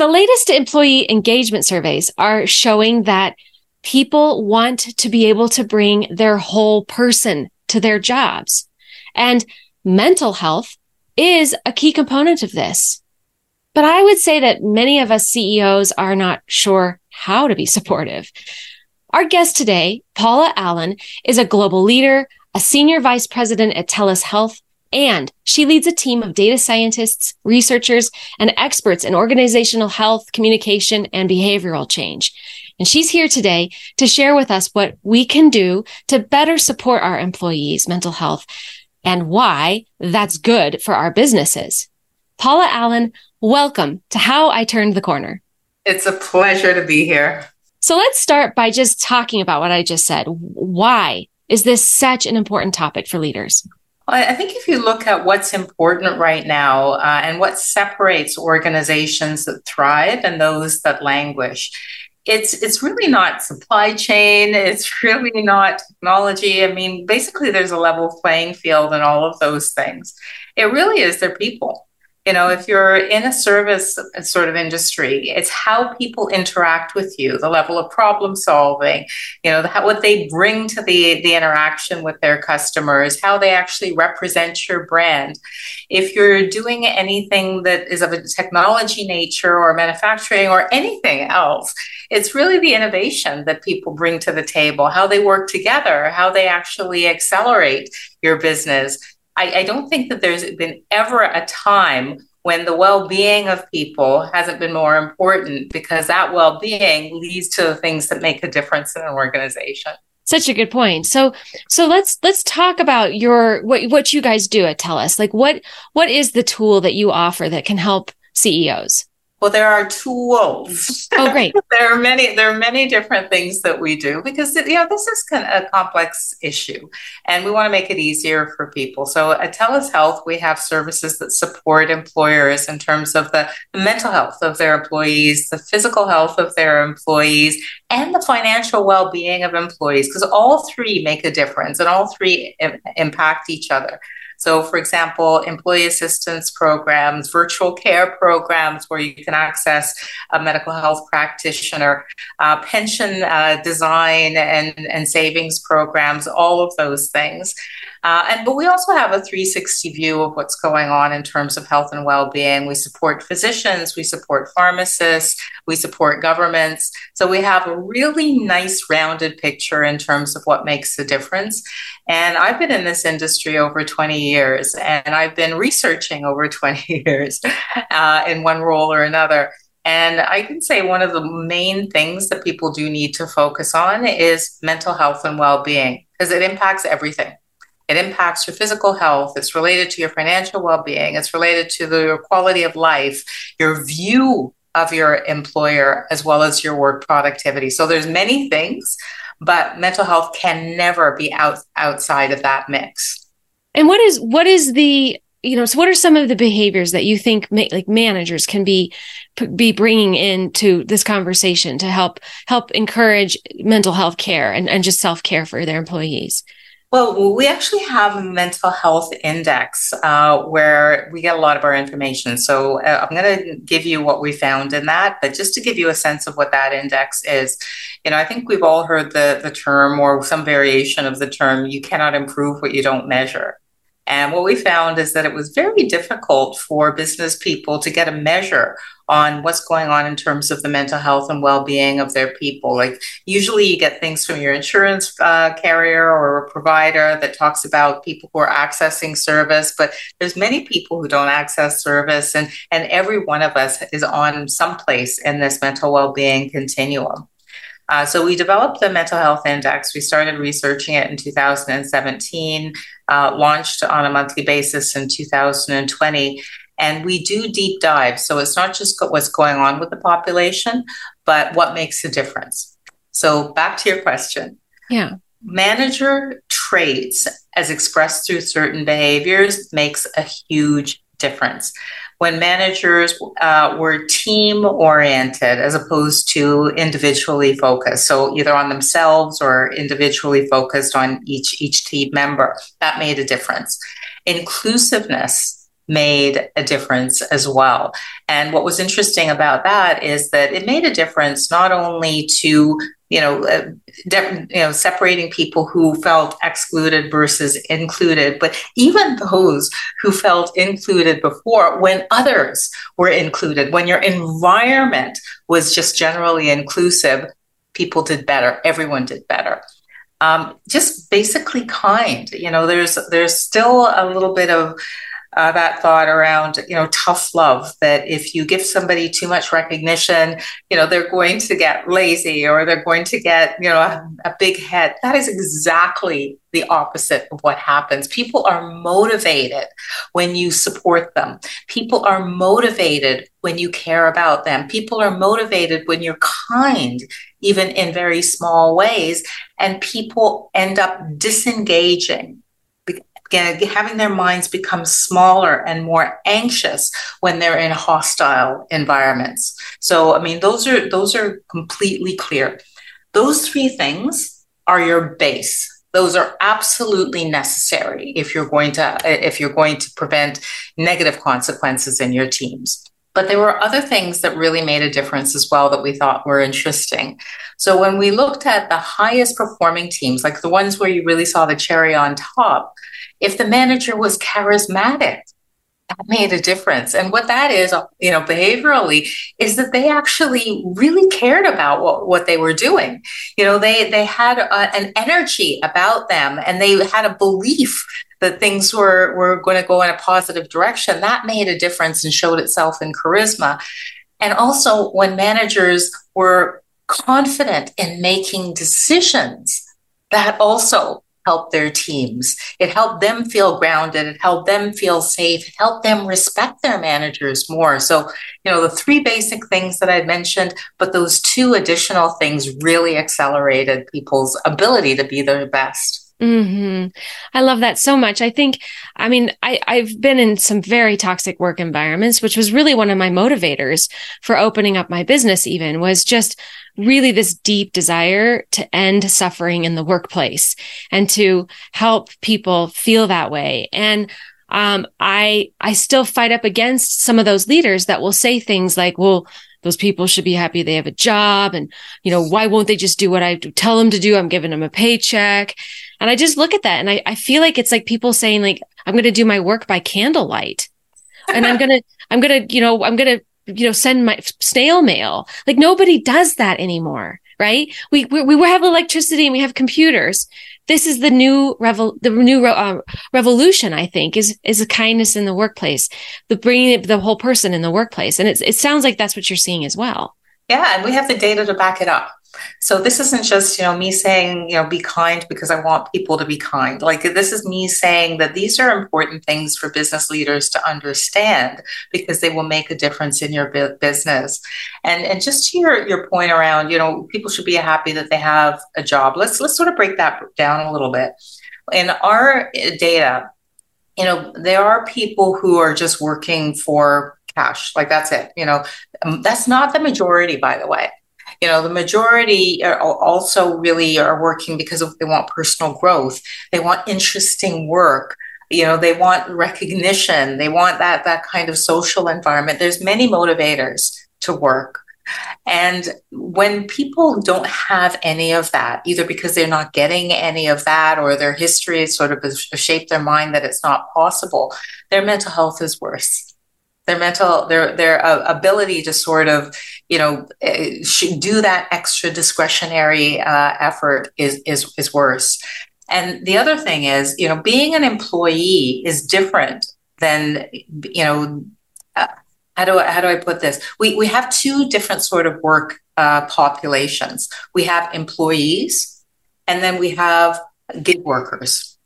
The latest employee engagement surveys are showing that people want to be able to bring their whole person to their jobs. And mental health is a key component of this. But I would say that many of us CEOs are not sure how to be supportive. Our guest today, Paula Allen, is a global leader, a senior vice president at TELUS Health, and she leads a team of data scientists, researchers, and experts in organizational health, communication, and behavioral change. And she's here today to share with us what we can do to better support our employees' mental health and why that's good for our businesses. Paula Allen, welcome to How I Turned the Corner. It's a pleasure to be here. So let's start by just talking about what I just said. Why is this such an important topic for leaders? I think if you look at what's important right now uh, and what separates organizations that thrive and those that languish, it's it's really not supply chain it's really not technology. I mean basically there's a level playing field in all of those things. It really is their people you know if you're in a service sort of industry it's how people interact with you the level of problem solving you know the, what they bring to the the interaction with their customers how they actually represent your brand. If you're doing anything that is of a technology nature or manufacturing or anything else it's really the innovation that people bring to the table how they work together how they actually accelerate your business I, I don't think that there's been ever a time when the well-being of people hasn't been more important because that well-being leads to the things that make a difference in an organization. Such a good point. So so let's let's talk about your what what you guys do at TELUS like what what is the tool that you offer that can help ceos well, there are tools. Oh, great. there are many. There are many different things that we do because you know this is a complex issue, and we want to make it easier for people. So uh, at TELUS Health, we have services that support employers in terms of the, the mental health of their employees, the physical health of their employees, and the financial well-being of employees, because all three make a difference, and all three Im- impact each other. So, for example, employee assistance programs, virtual care programs where you can access a medical health practitioner, uh, pension uh, design and, and savings programs, all of those things. Uh, and but we also have a 360 view of what's going on in terms of health and well-being. We support physicians, we support pharmacists, we support governments. So we have a really nice rounded picture in terms of what makes a difference. And I've been in this industry over 20 years, and I've been researching over 20 years uh, in one role or another. And I can say one of the main things that people do need to focus on is mental health and well being because it impacts everything. It impacts your physical health. It's related to your financial well being. It's related to the, your quality of life, your view of your employer, as well as your work productivity. So there's many things, but mental health can never be out, outside of that mix. And what is what is the you know so what are some of the behaviors that you think ma- like managers can be be bringing into this conversation to help help encourage mental health care and, and just self-care for their employees well, we actually have a mental health index uh, where we get a lot of our information. So uh, I'm going to give you what we found in that, but just to give you a sense of what that index is, you know, I think we've all heard the the term or some variation of the term. You cannot improve what you don't measure. And what we found is that it was very difficult for business people to get a measure on what's going on in terms of the mental health and well-being of their people. Like usually you get things from your insurance uh, carrier or a provider that talks about people who are accessing service, but there's many people who don't access service and, and every one of us is on some place in this mental well-being continuum. Uh, so we developed the mental health index. We started researching it in 2017, uh, launched on a monthly basis in 2020. And we do deep dive. So it's not just what's going on with the population, but what makes a difference. So back to your question. Yeah. Manager traits as expressed through certain behaviors makes a huge difference when managers uh, were team oriented as opposed to individually focused. So either on themselves or individually focused on each each team member. That made a difference. Inclusiveness made a difference as well. And what was interesting about that is that it made a difference not only to you know, uh, de- you know, separating people who felt excluded versus included, but even those who felt included before, when others were included, when your environment was just generally inclusive, people did better. Everyone did better. Um, just basically kind. You know, there's there's still a little bit of uh, that thought around you know tough love that if you give somebody too much recognition you know they're going to get lazy or they're going to get you know a, a big head. That is exactly the opposite of what happens. People are motivated when you support them. People are motivated when you care about them. People are motivated when you're kind even in very small ways and people end up disengaging having their minds become smaller and more anxious when they're in hostile environments. So, I mean, those are those are completely clear. Those three things are your base. Those are absolutely necessary if you're going to if you're going to prevent negative consequences in your teams. But there were other things that really made a difference as well that we thought were interesting. So when we looked at the highest performing teams, like the ones where you really saw the cherry on top, if the manager was charismatic, that made a difference. And what that is, you know, behaviorally, is that they actually really cared about what, what they were doing. You know, they they had a, an energy about them, and they had a belief that things were were going to go in a positive direction. That made a difference and showed itself in charisma. And also, when managers were confident in making decisions, that also helped their teams. It helped them feel grounded. It helped them feel safe. It helped them respect their managers more. So, you know, the three basic things that I mentioned, but those two additional things really accelerated people's ability to be their best. Hmm. I love that so much. I think, I mean, I, I've been in some very toxic work environments, which was really one of my motivators for opening up my business. Even was just really this deep desire to end suffering in the workplace and to help people feel that way. And um, I I still fight up against some of those leaders that will say things like, "Well, those people should be happy they have a job and you know why won't they just do what i tell them to do. I'm giving them a paycheck. And i just look at that and i, I feel like it's like people saying like i'm going to do my work by candlelight. And i'm going to i'm going to you know i'm going to you know send my snail mail. Like nobody does that anymore right? We we, we have electricity and we have computers this is the new revel the new uh, revolution i think is is a kindness in the workplace the bringing the whole person in the workplace. And it sounds like that's what you're seeing as well. Yeah and we have the data to back it up so this isn't just, you know, me saying, you know, be kind because I want people to be kind. Like this is me saying that these are important things for business leaders to understand because they will make a difference in your business. And and just to your your point around, you know, people should be happy that they have a job. Let's let's sort of break that down a little bit. In our data, you know, there are people who are just working for cash. Like that's it. You know, um, that's not the majority, by the way you know the majority are also really are working because they want personal growth. They want interesting work. You know they want recognition. They want that that kind of social environment. There's many motivators to work. And when people don't have any of that, either because they're not getting any of that or their history sort of shaped their mind that it's not possible, their mental health is worse their mental their their uh, ability to sort of you know eh, do that extra discretionary uh, effort is is is worse. And the other thing is you know being an employee is different than you know uh, how do I, how do I put this? We we have two different sort of work uh, populations. We have employees and then we have gig workers.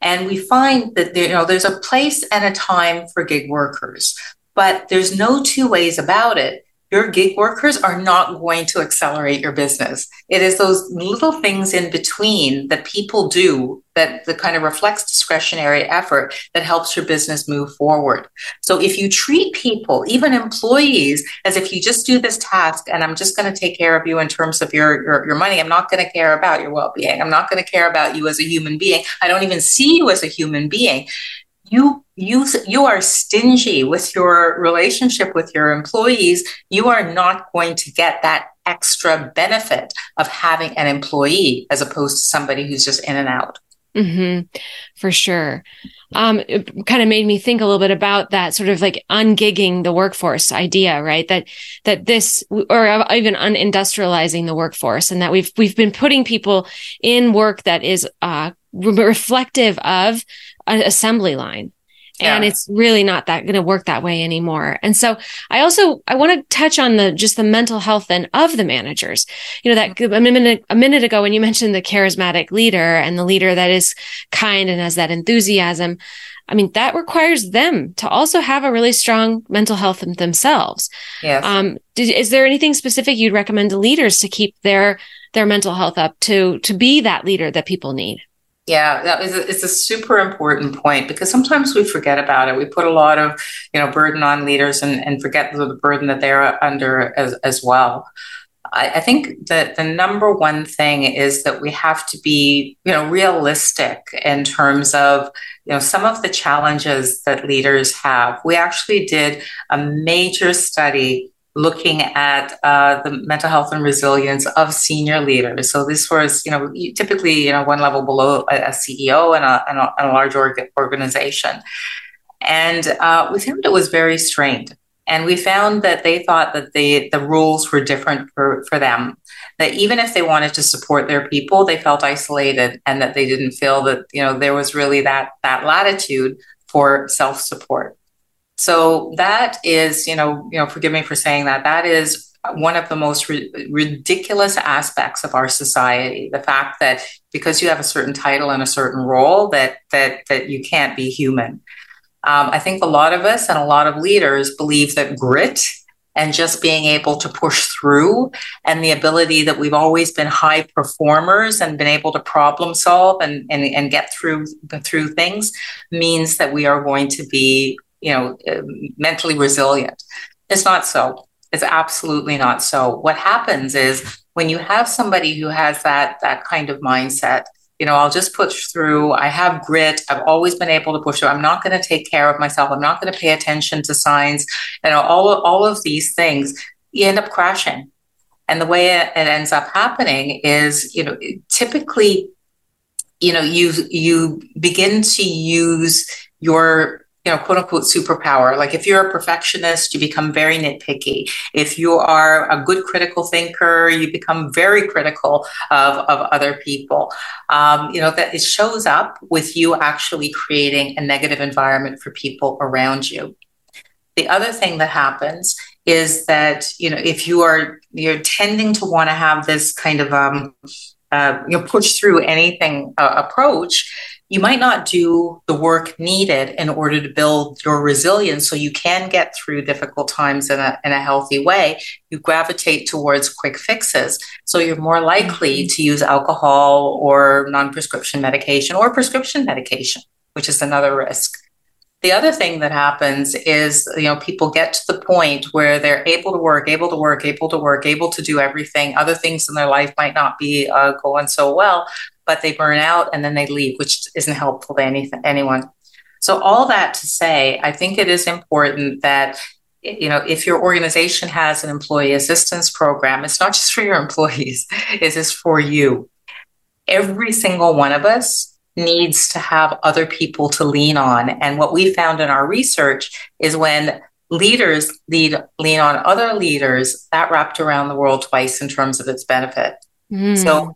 And we find that you know there's a place and a time for gig workers but there's no two ways about it. Your gig workers are not going to accelerate your business. It is those little things in between that people do that the kind of reflects discretionary effort that helps your business move forward. So if you treat people, even employees, as if you just do this task and I'm just going to take care of you in terms of your, your, your money, I'm not going to care about your well-being. I'm not going to care about you as a human being. I don't even see you as a human being. You you you are stingy with your relationship with your employees, you are not going to get that extra benefit of having an employee as opposed to somebody who's just in and out. Mm-hmm. For sure. Um, it kind of made me think a little bit about that sort of like ungigging the workforce idea, right? That, that this, or even unindustrializing the workforce and that we've, we've been putting people in work that is, uh, reflective of an assembly line yeah. and it's really not that going to work that way anymore and so i also i want to touch on the just the mental health then of the managers you know that a minute a minute ago when you mentioned the charismatic leader and the leader that is kind and has that enthusiasm I mean, that requires them to also have a really strong mental health themselves. Yes. Um, did, is there anything specific you'd recommend to leaders to keep their their mental health up to to be that leader that people need? Yeah, that is a, it's a super important point because sometimes we forget about it. We put a lot of, you know, burden on leaders and, and forget the burden that they're under as, as well. I, I think that the number one thing is that we have to be, you know, realistic in terms of, you know, some of the challenges that leaders have. We actually did a major study looking at uh, the mental health and resilience of senior leaders. So this was, you know, typically, you know, one level below a, CEO and a, and a, and a large org- organization. And uh, we found it was very strained. And we found that they thought that the, the rules were different for, for them. That even if they wanted to support their people, they felt isolated and that they didn't feel that, you know, there was really that, that latitude for self-support. So that is, you know, you know, forgive me for saying that. That is one of the most ri- ridiculous aspects of our society. The fact that because you have a certain title and a certain role, that that that you can't be human. Um, I think a lot of us and a lot of leaders believe that grit and just being able to push through and the ability that we've always been high performers and been able to problem solve and, and, and get through through things means that we are going to be you know, uh, mentally resilient. It's not so. It's absolutely not so. What happens is when you have somebody who has that that kind of mindset, you know, I'll just push through. I have grit. I've always been able to push through. I'm not going to take care of myself. I'm not going to pay attention to signs. You know, all of, all of these things, you end up crashing. And the way it ends up happening is, you know, typically, you know, you you begin to use your you know, quote unquote superpower. Like if you're a perfectionist, you become very nitpicky. If you are a good critical thinker, you become very critical of, of other people. Um, you know, that it shows up with you actually creating a negative environment for people around you. The other thing that happens is that, you know, if you are, you're tending to want to have this kind of, um, uh, you know, push through anything uh, approach, you might not do the work needed in order to build your resilience so you can get through difficult times in a, in a healthy way. You gravitate towards quick fixes. So you're more likely mm-hmm. to use alcohol or non prescription medication or prescription medication, which is another risk. The other thing that happens is, you know, people get to the point where they're able to work, able to work, able to work, able to do everything. Other things in their life might not be uh, going so well, but they burn out and then they leave, which isn't helpful to anything, anyone. So all that to say, I think it is important that you know if your organization has an employee assistance program, it's not just for your employees; it is for you. Every single one of us needs to have other people to lean on. And what we found in our research is when leaders lead lean on other leaders, that wrapped around the world twice in terms of its benefit. Mm. So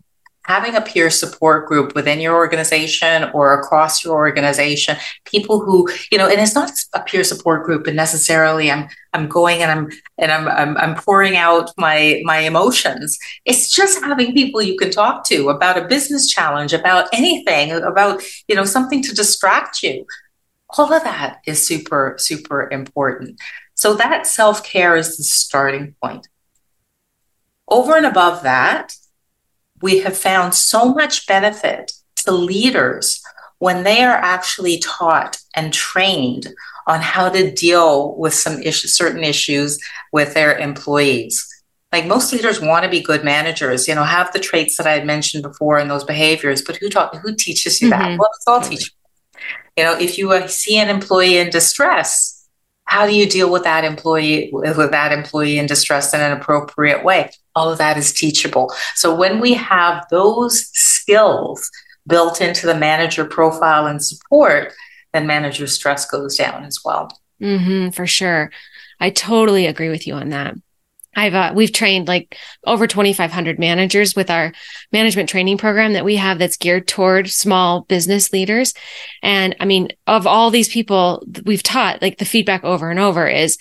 having a peer support group within your organization or across your organization, people who, you know, and it's not a peer support group and necessarily I'm I'm going and I'm and I'm, I'm I'm pouring out my my emotions. It's just having people you can talk to about a business challenge, about anything, about, you know, something to distract you. All of that is super, super important. So that self-care is the starting point. Over and above that, we have found so much benefit to leaders when they are actually taught and trained on how to deal with some issues, certain issues with their employees. Like most leaders want to be good managers, you know, have the traits that I had mentioned before and those behaviors, but who taught, who teaches you mm-hmm. that? Well, it's all teachable. You know, if you uh, see an employee in distress, how do you deal with that employee with that employee in distress in an appropriate way? All of that is teachable. So when we have those skills built into the manager profile and support, then manager stress goes down as well. Mm-hmm, for sure. I totally agree with you on that. I've uh, we've trained like over 2500 managers with our management training program that we have that's geared toward small business leaders and I mean of all these people we've taught like the feedback over and over is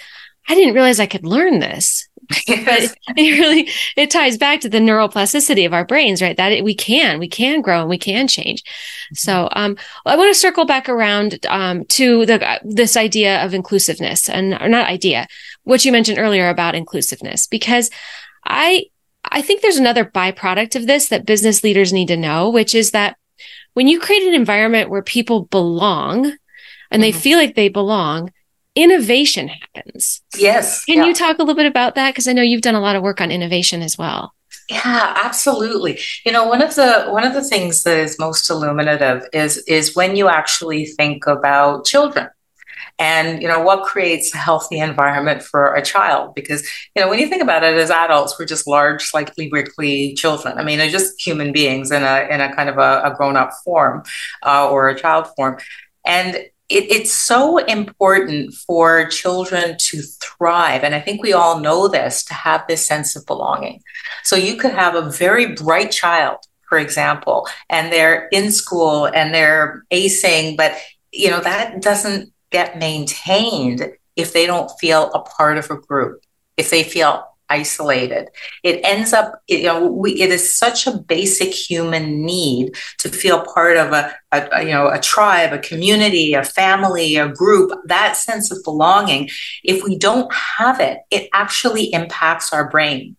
I didn't realize I could learn this Yes. it, it really it ties back to the neuroplasticity of our brains, right? That it, we can, we can grow and we can change. Mm-hmm. So, um, I want to circle back around um, to the this idea of inclusiveness, and or not idea, what you mentioned earlier about inclusiveness, because I I think there's another byproduct of this that business leaders need to know, which is that when you create an environment where people belong and mm-hmm. they feel like they belong, innovation happens. Yes. Can yeah. you talk a little bit about that? Because I know you've done a lot of work on innovation as well. Yeah, absolutely. You know, one of the one of the things that is most illuminative is is when you actually think about children and you know what creates a healthy environment for a child because you know when you think about it as adults we're just large slightly wrinkly children i mean they're just human beings in a in a kind of a, a grown-up form uh, or a child form and it, it's so important for children to thrive. And I think we all know this to have this sense of belonging. So you could have a very bright child, for example, and they're in school and they're acing, but you know, that doesn't get maintained if they don't feel a part of a group, if they feel isolated. It ends up, you know, we, it is such a basic human need to feel part of a, a, a, you know, a tribe, a community, a family, a group, that sense of belonging. If we don't have it, it actually impacts our brain.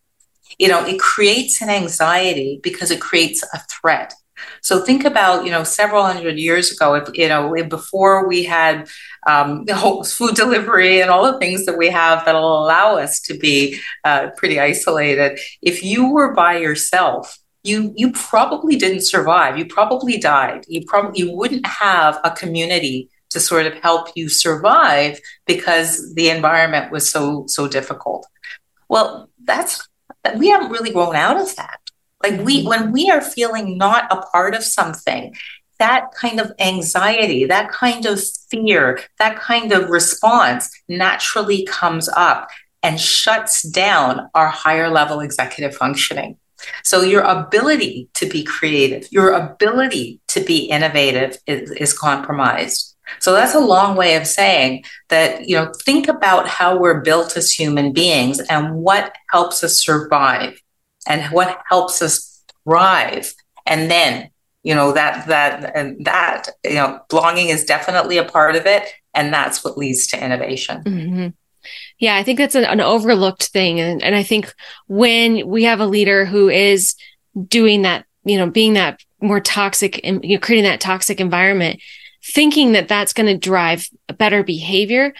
You know, it creates an anxiety because it creates a threat. So think about, you know, several hundred years ago, if, you know, before we had um, food delivery and all the things that we have that'll allow us to be uh, pretty isolated. If you were by yourself, you you probably didn't survive. You probably died. You probably you wouldn't have a community to sort of help you survive because the environment was so so difficult. Well, that's we haven't really grown out of that. Like we, mm-hmm. when we are feeling not a part of something, that kind of anxiety, that kind of fear, that kind of response naturally comes up and shuts down our higher level executive functioning. So your ability to be creative, your ability to be innovative is, is, compromised. So that's a long way of saying that, you know, think about how we're built as human beings and what helps us survive and what helps us thrive. And then, you know, that, that, and that, you know, belonging is definitely a part of it. And that's what leads to innovation. Mm-hmm. Yeah, I think that's an, an overlooked thing. And, and I think when we have a leader who is doing that, you know, being that more toxic and you know, creating that toxic environment, thinking that that's going to drive better behavior,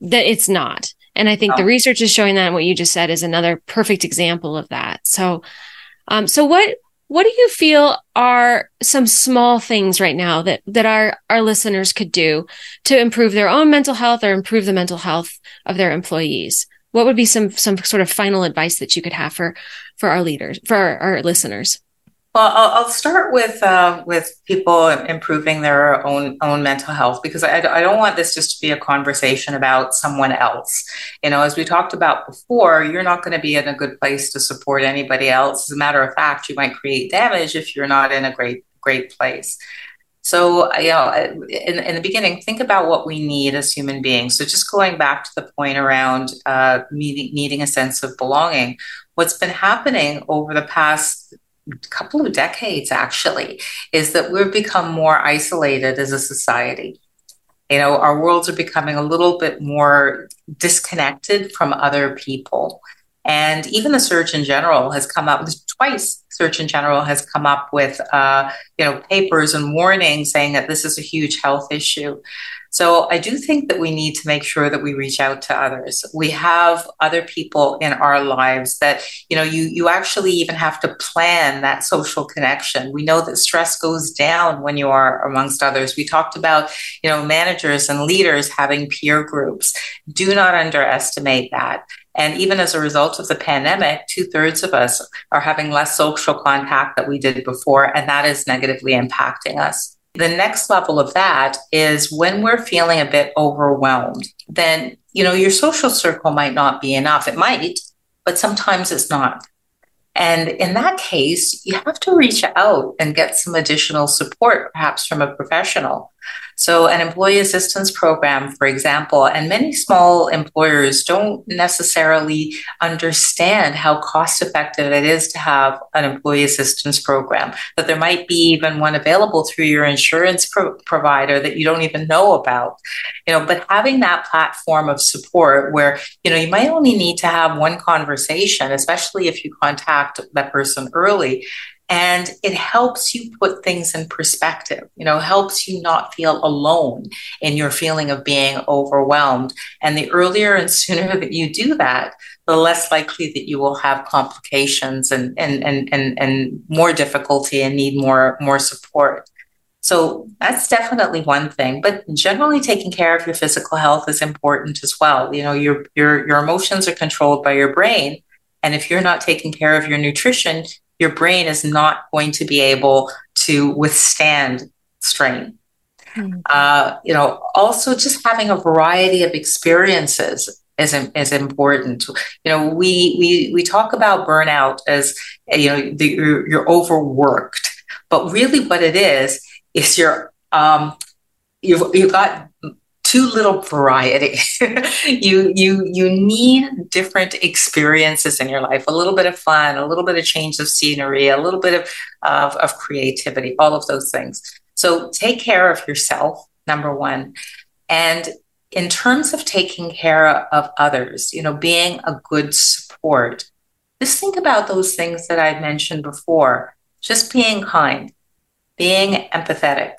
that it's not. And I think oh. the research is showing that and what you just said is another perfect example of that. So, um, so what, what do you feel are some small things right now that, that our, our listeners could do to improve their own mental health or improve the mental health of their employees? What would be some, some sort of final advice that you could have for, for our leaders, for our, our listeners? Well, I'll, I'll start with uh, with people improving their own own mental health because I, I don't want this just to be a conversation about someone else. You know, as we talked about before, you're not going to be in a good place to support anybody else. As a matter of fact, you might create damage if you're not in a great great place. So, you know, in, in the beginning, think about what we need as human beings. So, just going back to the point around uh, needing, needing a sense of belonging, what's been happening over the past couple of decades actually is that we've become more isolated as a society you know our worlds are becoming a little bit more disconnected from other people And even the Surgeon General has come up twice. Surgeon General has come up with, uh, you know, papers and warnings saying that this is a huge health issue. So I do think that we need to make sure that we reach out to others. We have other people in our lives that, you know, you you actually even have to plan that social connection. We know that stress goes down when you are amongst others. We talked about, you know, managers and leaders having peer groups. Do not underestimate that. And even as a result of the pandemic, two thirds of us are having less social contact that we did before, and that is negatively impacting us. The next level of that is when we're feeling a bit overwhelmed, then, you know, your social circle might not be enough. It might, but sometimes it's not. And in that case, you have to reach out and get some additional support, perhaps from a professional. So, an employee assistance program, for example, and many small employers don't necessarily understand how cost effective it is to have an employee assistance program, that there might be even one available through your insurance pro- provider that you don't even know about. You know, but having that platform of support where, you know, you might only need to have one conversation, especially if you contact that person early and it helps you put things in perspective you know helps you not feel alone in your feeling of being overwhelmed. And the earlier and sooner that you do that the less likely that you will have complications and and and and, and more difficulty and need more more support. So that's definitely one thing but generally taking care of your physical health is important as well. You know your your your emotions are controlled by your brain. And if you're not taking care of your nutrition your brain is not going to be able to withstand strain. Mm-hmm. Uh, you know, also just having a variety of experiences is, is important. You know, we we we talk about burnout as you know the, you're, you're overworked, but really what it is is you're um, you've you've got too little variety. you you you need different experiences in your life, a little bit of fun, a little bit of change of scenery, a little bit of, of, of creativity, all of those things. So take care of yourself, number one. And in terms of taking care of others, you know, being a good support, just think about those things that I mentioned before. Just being kind, being empathetic,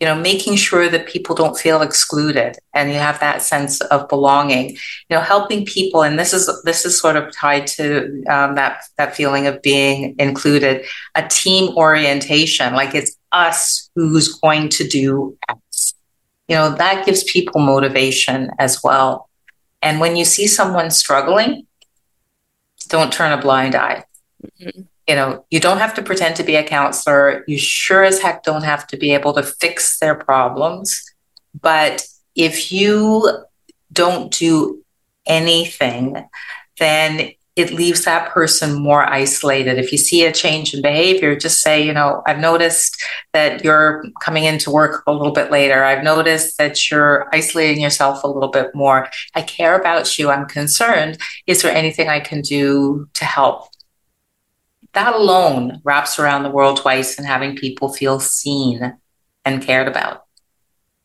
you know making sure that people don't feel excluded and you have that sense of belonging. You know helping people and this is this is sort of tied to um, that that feeling of being included a team orientation. Like it's us who's going to do x. You know that gives people motivation as well. And when you see someone struggling don't turn a blind eye. Mm-hmm you know, you don't have to pretend to be a counselor. You sure as heck don't have to be able to fix their problems. But if you don't do anything, then it leaves that person more isolated. If you see a change in behavior, just say, you know, I've noticed that you're coming into work a little bit later. I've noticed that you're isolating yourself a little bit more. I care about you. I'm concerned. Is there anything I can do to help? That alone wraps around the world twice and having people feel seen and cared about.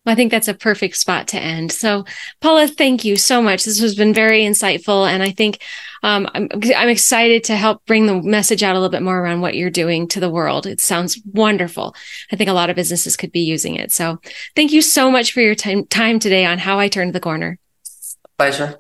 I think that's a perfect spot to end. So, Paula, thank you so much. This has been very insightful, and I think um, I'm, I'm excited to help bring the message out a little bit more around what you're doing to the world. It sounds wonderful. I think a lot of businesses could be using it. So, thank you so much for your time, time today on How I Turned the Corner. Pleasure.